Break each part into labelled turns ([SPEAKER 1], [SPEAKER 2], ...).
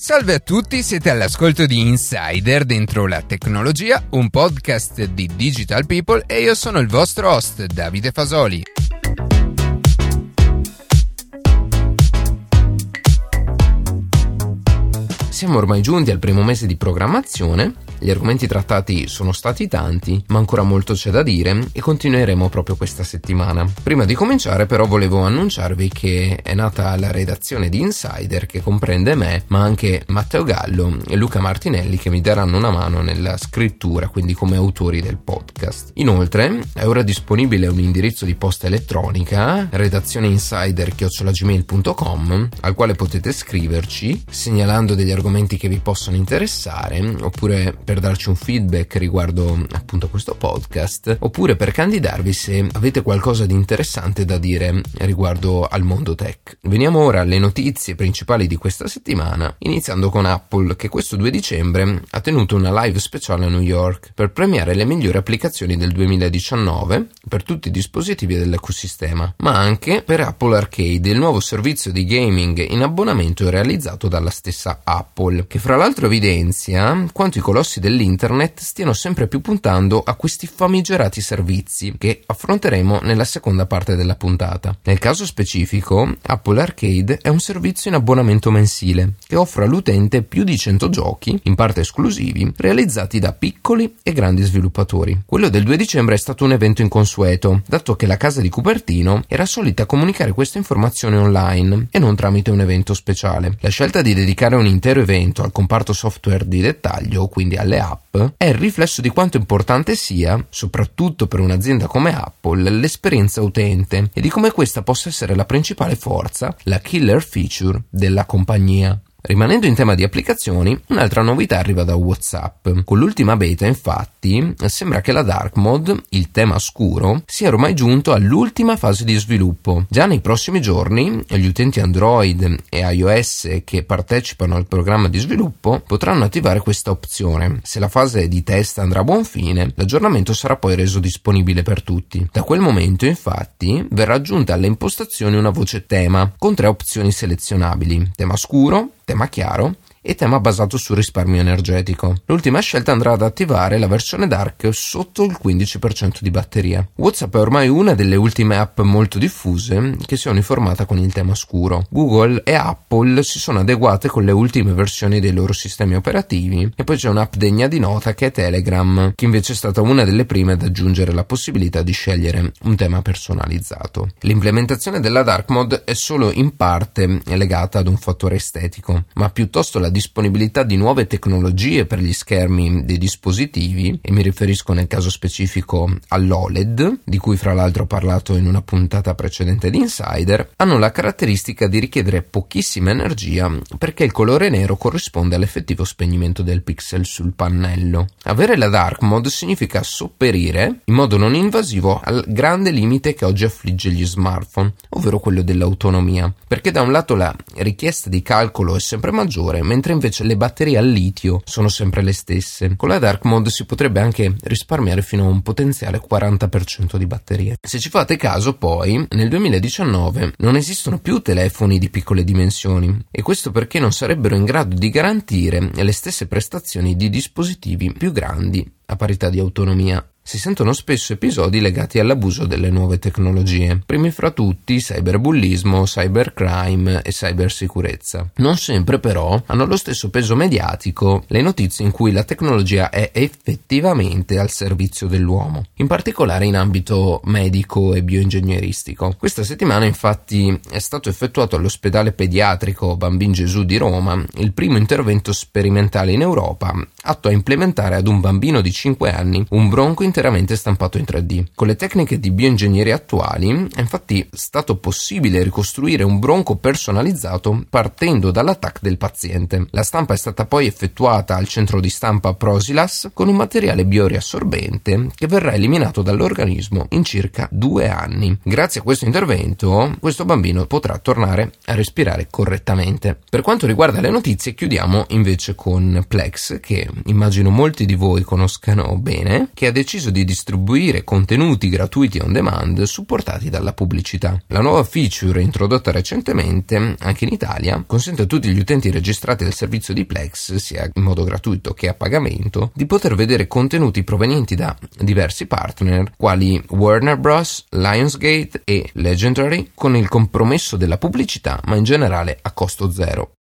[SPEAKER 1] Salve a tutti, siete all'ascolto di Insider dentro la tecnologia, un podcast di Digital People e io sono il vostro host Davide Fasoli. Siamo ormai giunti al primo mese di programmazione gli argomenti trattati sono stati tanti, ma ancora molto c'è da dire e continueremo proprio questa settimana. Prima di cominciare però volevo annunciarvi che è nata la redazione di Insider che comprende me, ma anche Matteo Gallo e Luca Martinelli che mi daranno una mano nella scrittura, quindi come autori del podcast. Inoltre è ora disponibile un indirizzo di posta elettronica, redazione insider-gmail.com, al quale potete scriverci segnalando degli argomenti che vi possono interessare oppure per darci un feedback riguardo appunto questo podcast oppure per candidarvi se avete qualcosa di interessante da dire riguardo al mondo tech. Veniamo ora alle notizie principali di questa settimana, iniziando con Apple che questo 2 dicembre ha tenuto una live speciale a New York per premiare le migliori applicazioni del 2019 per tutti i dispositivi dell'ecosistema, ma anche per Apple Arcade, il nuovo servizio di gaming in abbonamento realizzato dalla stessa Apple, che fra l'altro evidenzia quanto i colossi negozi dell'internet stiano sempre più puntando a questi famigerati servizi che affronteremo nella seconda parte della puntata. Nel caso specifico, Apple Arcade è un servizio in abbonamento mensile che offre all'utente più di 100 giochi, in parte esclusivi, realizzati da piccoli e grandi sviluppatori. Quello del 2 dicembre è stato un evento inconsueto, dato che la casa di Cupertino era solita comunicare queste informazioni online e non tramite un evento speciale. La scelta di dedicare un intero evento al comparto software di dettaglio, quindi al alle app è il riflesso di quanto importante sia, soprattutto per un'azienda come Apple, l'esperienza utente e di come questa possa essere la principale forza, la killer feature della compagnia. Rimanendo in tema di applicazioni, un'altra novità arriva da WhatsApp. Con l'ultima beta, infatti, sembra che la Dark Mode, il tema scuro, sia ormai giunto all'ultima fase di sviluppo. Già nei prossimi giorni, gli utenti Android e iOS che partecipano al programma di sviluppo potranno attivare questa opzione. Se la fase di test andrà a buon fine, l'aggiornamento sarà poi reso disponibile per tutti. Da quel momento, infatti, verrà aggiunta alle impostazioni una voce tema con tre opzioni selezionabili: tema scuro, tema chiaro e tema basato sul risparmio energetico. L'ultima scelta andrà ad attivare la versione Dark sotto il 15% di batteria. WhatsApp è ormai una delle ultime app molto diffuse che si è uniformata con il tema scuro. Google e Apple si sono adeguate con le ultime versioni dei loro sistemi operativi e poi c'è un'app degna di nota che è Telegram, che invece è stata una delle prime ad aggiungere la possibilità di scegliere un tema personalizzato. L'implementazione della Dark Mode è solo in parte legata ad un fattore estetico, ma piuttosto la disponibilità di nuove tecnologie per gli schermi dei dispositivi, e mi riferisco nel caso specifico all'OLED, di cui fra l'altro ho parlato in una puntata precedente di Insider, hanno la caratteristica di richiedere pochissima energia perché il colore nero corrisponde all'effettivo spegnimento del pixel sul pannello. Avere la dark mode significa sopperire in modo non invasivo al grande limite che oggi affligge gli smartphone, ovvero quello dell'autonomia, perché da un lato la richiesta di calcolo è sempre maggiore, mentre mentre invece le batterie al litio sono sempre le stesse. Con la dark mode si potrebbe anche risparmiare fino a un potenziale 40% di batterie. Se ci fate caso poi, nel 2019 non esistono più telefoni di piccole dimensioni e questo perché non sarebbero in grado di garantire le stesse prestazioni di dispositivi più grandi a parità di autonomia si sentono spesso episodi legati all'abuso delle nuove tecnologie, primi fra tutti cyberbullismo, cybercrime e cybersicurezza. Non sempre però hanno lo stesso peso mediatico le notizie in cui la tecnologia è effettivamente al servizio dell'uomo, in particolare in ambito medico e bioingegneristico. Questa settimana infatti è stato effettuato all'ospedale pediatrico Bambin Gesù di Roma il primo intervento sperimentale in Europa atto a implementare ad un bambino di 5 anni un bronco interamente stampato in 3D. Con le tecniche di bioingegneria attuali è infatti stato possibile ricostruire un bronco personalizzato partendo dall'attacco del paziente. La stampa è stata poi effettuata al centro di stampa Prosilas con un materiale bioriassorbente che verrà eliminato dall'organismo in circa due anni. Grazie a questo intervento questo bambino potrà tornare a respirare correttamente. Per quanto riguarda le notizie chiudiamo invece con Plex che immagino molti di voi conoscano bene, che ha deciso di distribuire contenuti gratuiti on demand supportati dalla pubblicità. La nuova feature introdotta recentemente, anche in Italia, consente a tutti gli utenti registrati al servizio di Plex, sia in modo gratuito che a pagamento, di poter vedere contenuti provenienti da diversi partner, quali Warner Bros., Lionsgate e Legendary, con il compromesso della pubblicità, ma in generale a costo zero.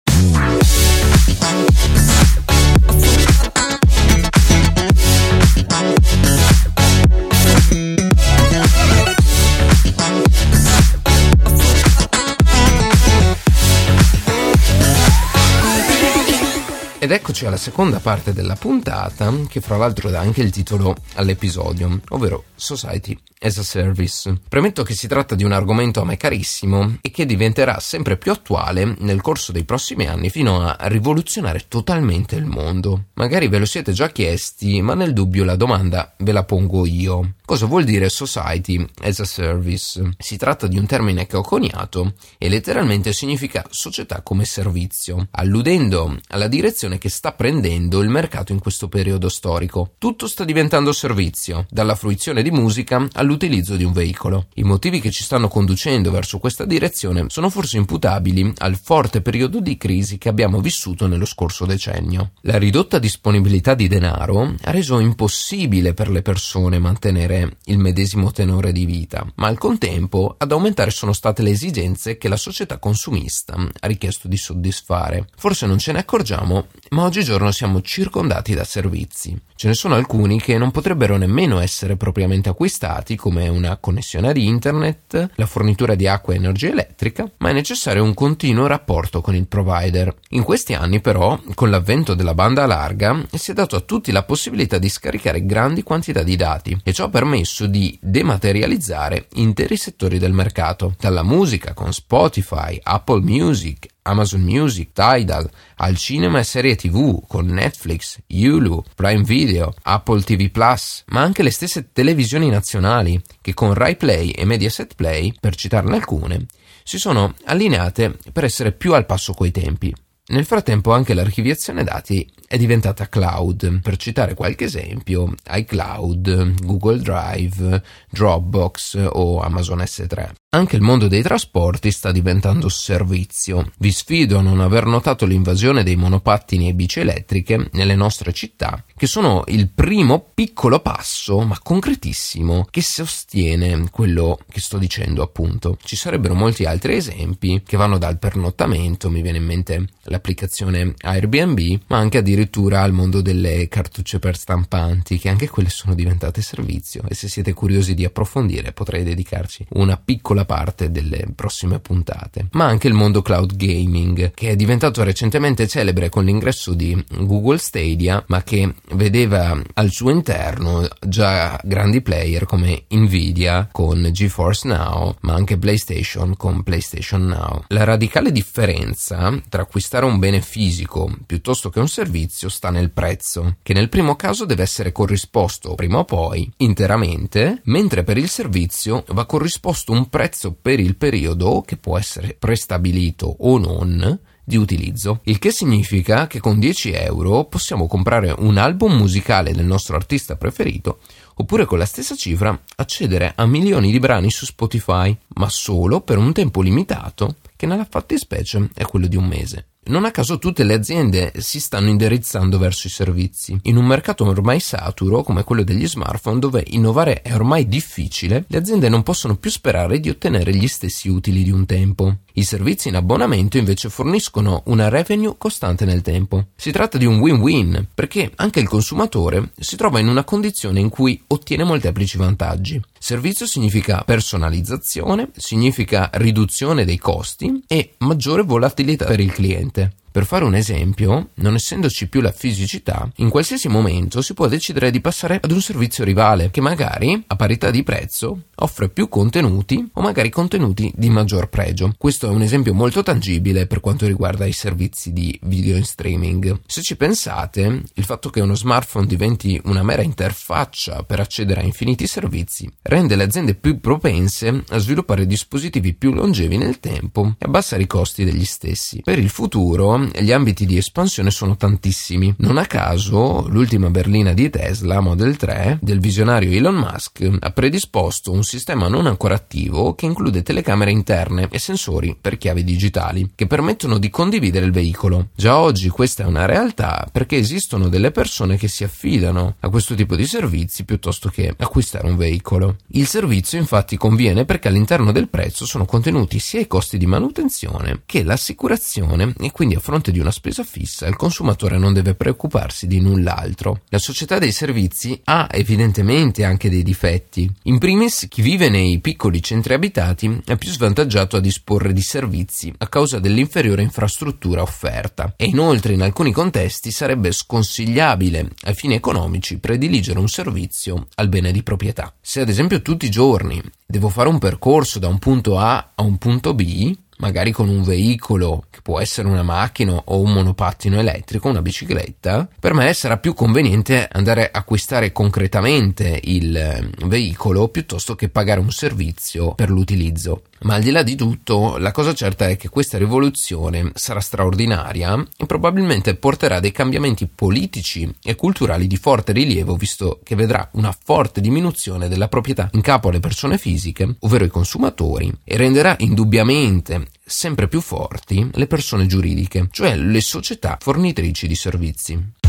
[SPEAKER 1] Ed eccoci alla seconda parte della puntata, che fra l'altro dà anche il titolo all'episodio, ovvero Society as a Service. Premetto che si tratta di un argomento a me carissimo e che diventerà sempre più attuale nel corso dei prossimi anni fino a rivoluzionare totalmente il mondo. Magari ve lo siete già chiesti, ma nel dubbio la domanda ve la pongo io. Cosa vuol dire Society as a Service? Si tratta di un termine che ho coniato e letteralmente significa società come servizio, alludendo alla direzione che sta prendendo il mercato in questo periodo storico. Tutto sta diventando servizio, dalla fruizione di musica all'utilizzo di un veicolo. I motivi che ci stanno conducendo verso questa direzione sono forse imputabili al forte periodo di crisi che abbiamo vissuto nello scorso decennio. La ridotta disponibilità di denaro ha reso impossibile per le persone mantenere il medesimo tenore di vita, ma al contempo ad aumentare sono state le esigenze che la società consumista ha richiesto di soddisfare. Forse non ce ne accorgiamo, ma oggigiorno siamo circondati da servizi. Ce ne sono alcuni che non potrebbero nemmeno essere propriamente acquistati, come una connessione ad internet, la fornitura di acqua e energia elettrica, ma è necessario un continuo rapporto con il provider. In questi anni, però, con l'avvento della banda larga, si è dato a tutti la possibilità di scaricare grandi quantità di dati e ciò permette permesso di dematerializzare interi settori del mercato, dalla musica con Spotify, Apple Music, Amazon Music, Tidal, al cinema e serie TV con Netflix, Hulu, Prime Video, Apple TV Plus, ma anche le stesse televisioni nazionali che con Rai Play e Mediaset Play, per citarne alcune, si sono allineate per essere più al passo coi tempi. Nel frattempo anche l'archiviazione dati è diventata cloud. Per citare qualche esempio, iCloud, Google Drive, Dropbox o Amazon S3. Anche il mondo dei trasporti sta diventando servizio. Vi sfido a non aver notato l'invasione dei monopattini e bici elettriche nelle nostre città, che sono il primo piccolo passo, ma concretissimo, che sostiene quello che sto dicendo appunto. Ci sarebbero molti altri esempi che vanno dal pernottamento, mi viene in mente l'applicazione Airbnb, ma anche addirittura al mondo delle cartucce per stampanti, che anche quelle sono diventate servizio e se siete curiosi di approfondire potrei dedicarci una piccola parte delle prossime puntate, ma anche il mondo cloud gaming, che è diventato recentemente celebre con l'ingresso di Google Stadia, ma che vedeva al suo interno già grandi player come Nvidia con GeForce Now, ma anche PlayStation con PlayStation Now. La radicale differenza tra acquistare un bene fisico piuttosto che un servizio sta nel prezzo, che nel primo caso deve essere corrisposto prima o poi interamente, mentre per il servizio va corrisposto un prezzo per il periodo, che può essere prestabilito o non, di utilizzo, il che significa che con 10 euro possiamo comprare un album musicale del nostro artista preferito oppure con la stessa cifra accedere a milioni di brani su Spotify, ma solo per un tempo limitato che nella fattispecie è quello di un mese. Non a caso tutte le aziende si stanno indirizzando verso i servizi. In un mercato ormai saturo come quello degli smartphone dove innovare è ormai difficile, le aziende non possono più sperare di ottenere gli stessi utili di un tempo. I servizi in abbonamento invece forniscono una revenue costante nel tempo. Si tratta di un win-win perché anche il consumatore si trova in una condizione in cui ottiene molteplici vantaggi. Servizio significa personalizzazione, significa riduzione dei costi e maggiore volatilità per il cliente. Per fare un esempio, non essendoci più la fisicità, in qualsiasi momento si può decidere di passare ad un servizio rivale che magari, a parità di prezzo, offre più contenuti o magari contenuti di maggior pregio. Questo è un esempio molto tangibile per quanto riguarda i servizi di video in streaming. Se ci pensate, il fatto che uno smartphone diventi una mera interfaccia per accedere a infiniti servizi rende le aziende più propense a sviluppare dispositivi più longevi nel tempo e abbassare i costi degli stessi. Per il futuro gli ambiti di espansione sono tantissimi. Non a caso, l'ultima berlina di Tesla Model 3 del visionario Elon Musk ha predisposto un sistema non ancora attivo che include telecamere interne e sensori per chiavi digitali che permettono di condividere il veicolo. Già oggi questa è una realtà perché esistono delle persone che si affidano a questo tipo di servizi piuttosto che acquistare un veicolo. Il servizio infatti conviene perché all'interno del prezzo sono contenuti sia i costi di manutenzione che l'assicurazione e quindi a fronte di una spesa fissa il consumatore non deve preoccuparsi di null'altro. La società dei servizi ha evidentemente anche dei difetti. In primis chi vive nei piccoli centri abitati è più svantaggiato a disporre di servizi a causa dell'inferiore infrastruttura offerta e inoltre in alcuni contesti sarebbe sconsigliabile ai fini economici prediligere un servizio al bene di proprietà. Se ad esempio tutti i giorni devo fare un percorso da un punto A a un punto B, magari con un veicolo che può essere una macchina o un monopattino elettrico, una bicicletta, per me sarà più conveniente andare a acquistare concretamente il eh, veicolo piuttosto che pagare un servizio per l'utilizzo. Ma al di là di tutto, la cosa certa è che questa rivoluzione sarà straordinaria e probabilmente porterà dei cambiamenti politici e culturali di forte rilievo, visto che vedrà una forte diminuzione della proprietà in capo alle persone fisiche, ovvero i consumatori, e renderà indubbiamente sempre più forti le persone giuridiche, cioè le società fornitrici di servizi.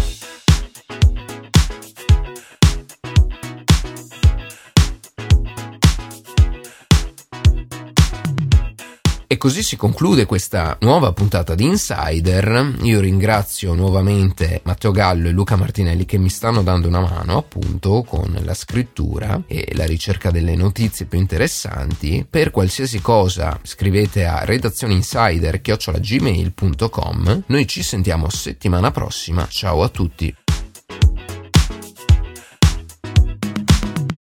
[SPEAKER 1] Così si conclude questa nuova puntata di Insider. Io ringrazio nuovamente Matteo Gallo e Luca Martinelli che mi stanno dando una mano appunto con la scrittura e la ricerca delle notizie più interessanti. Per qualsiasi cosa scrivete a redazioneinsider.gmail.com. Noi ci sentiamo settimana prossima. Ciao a tutti.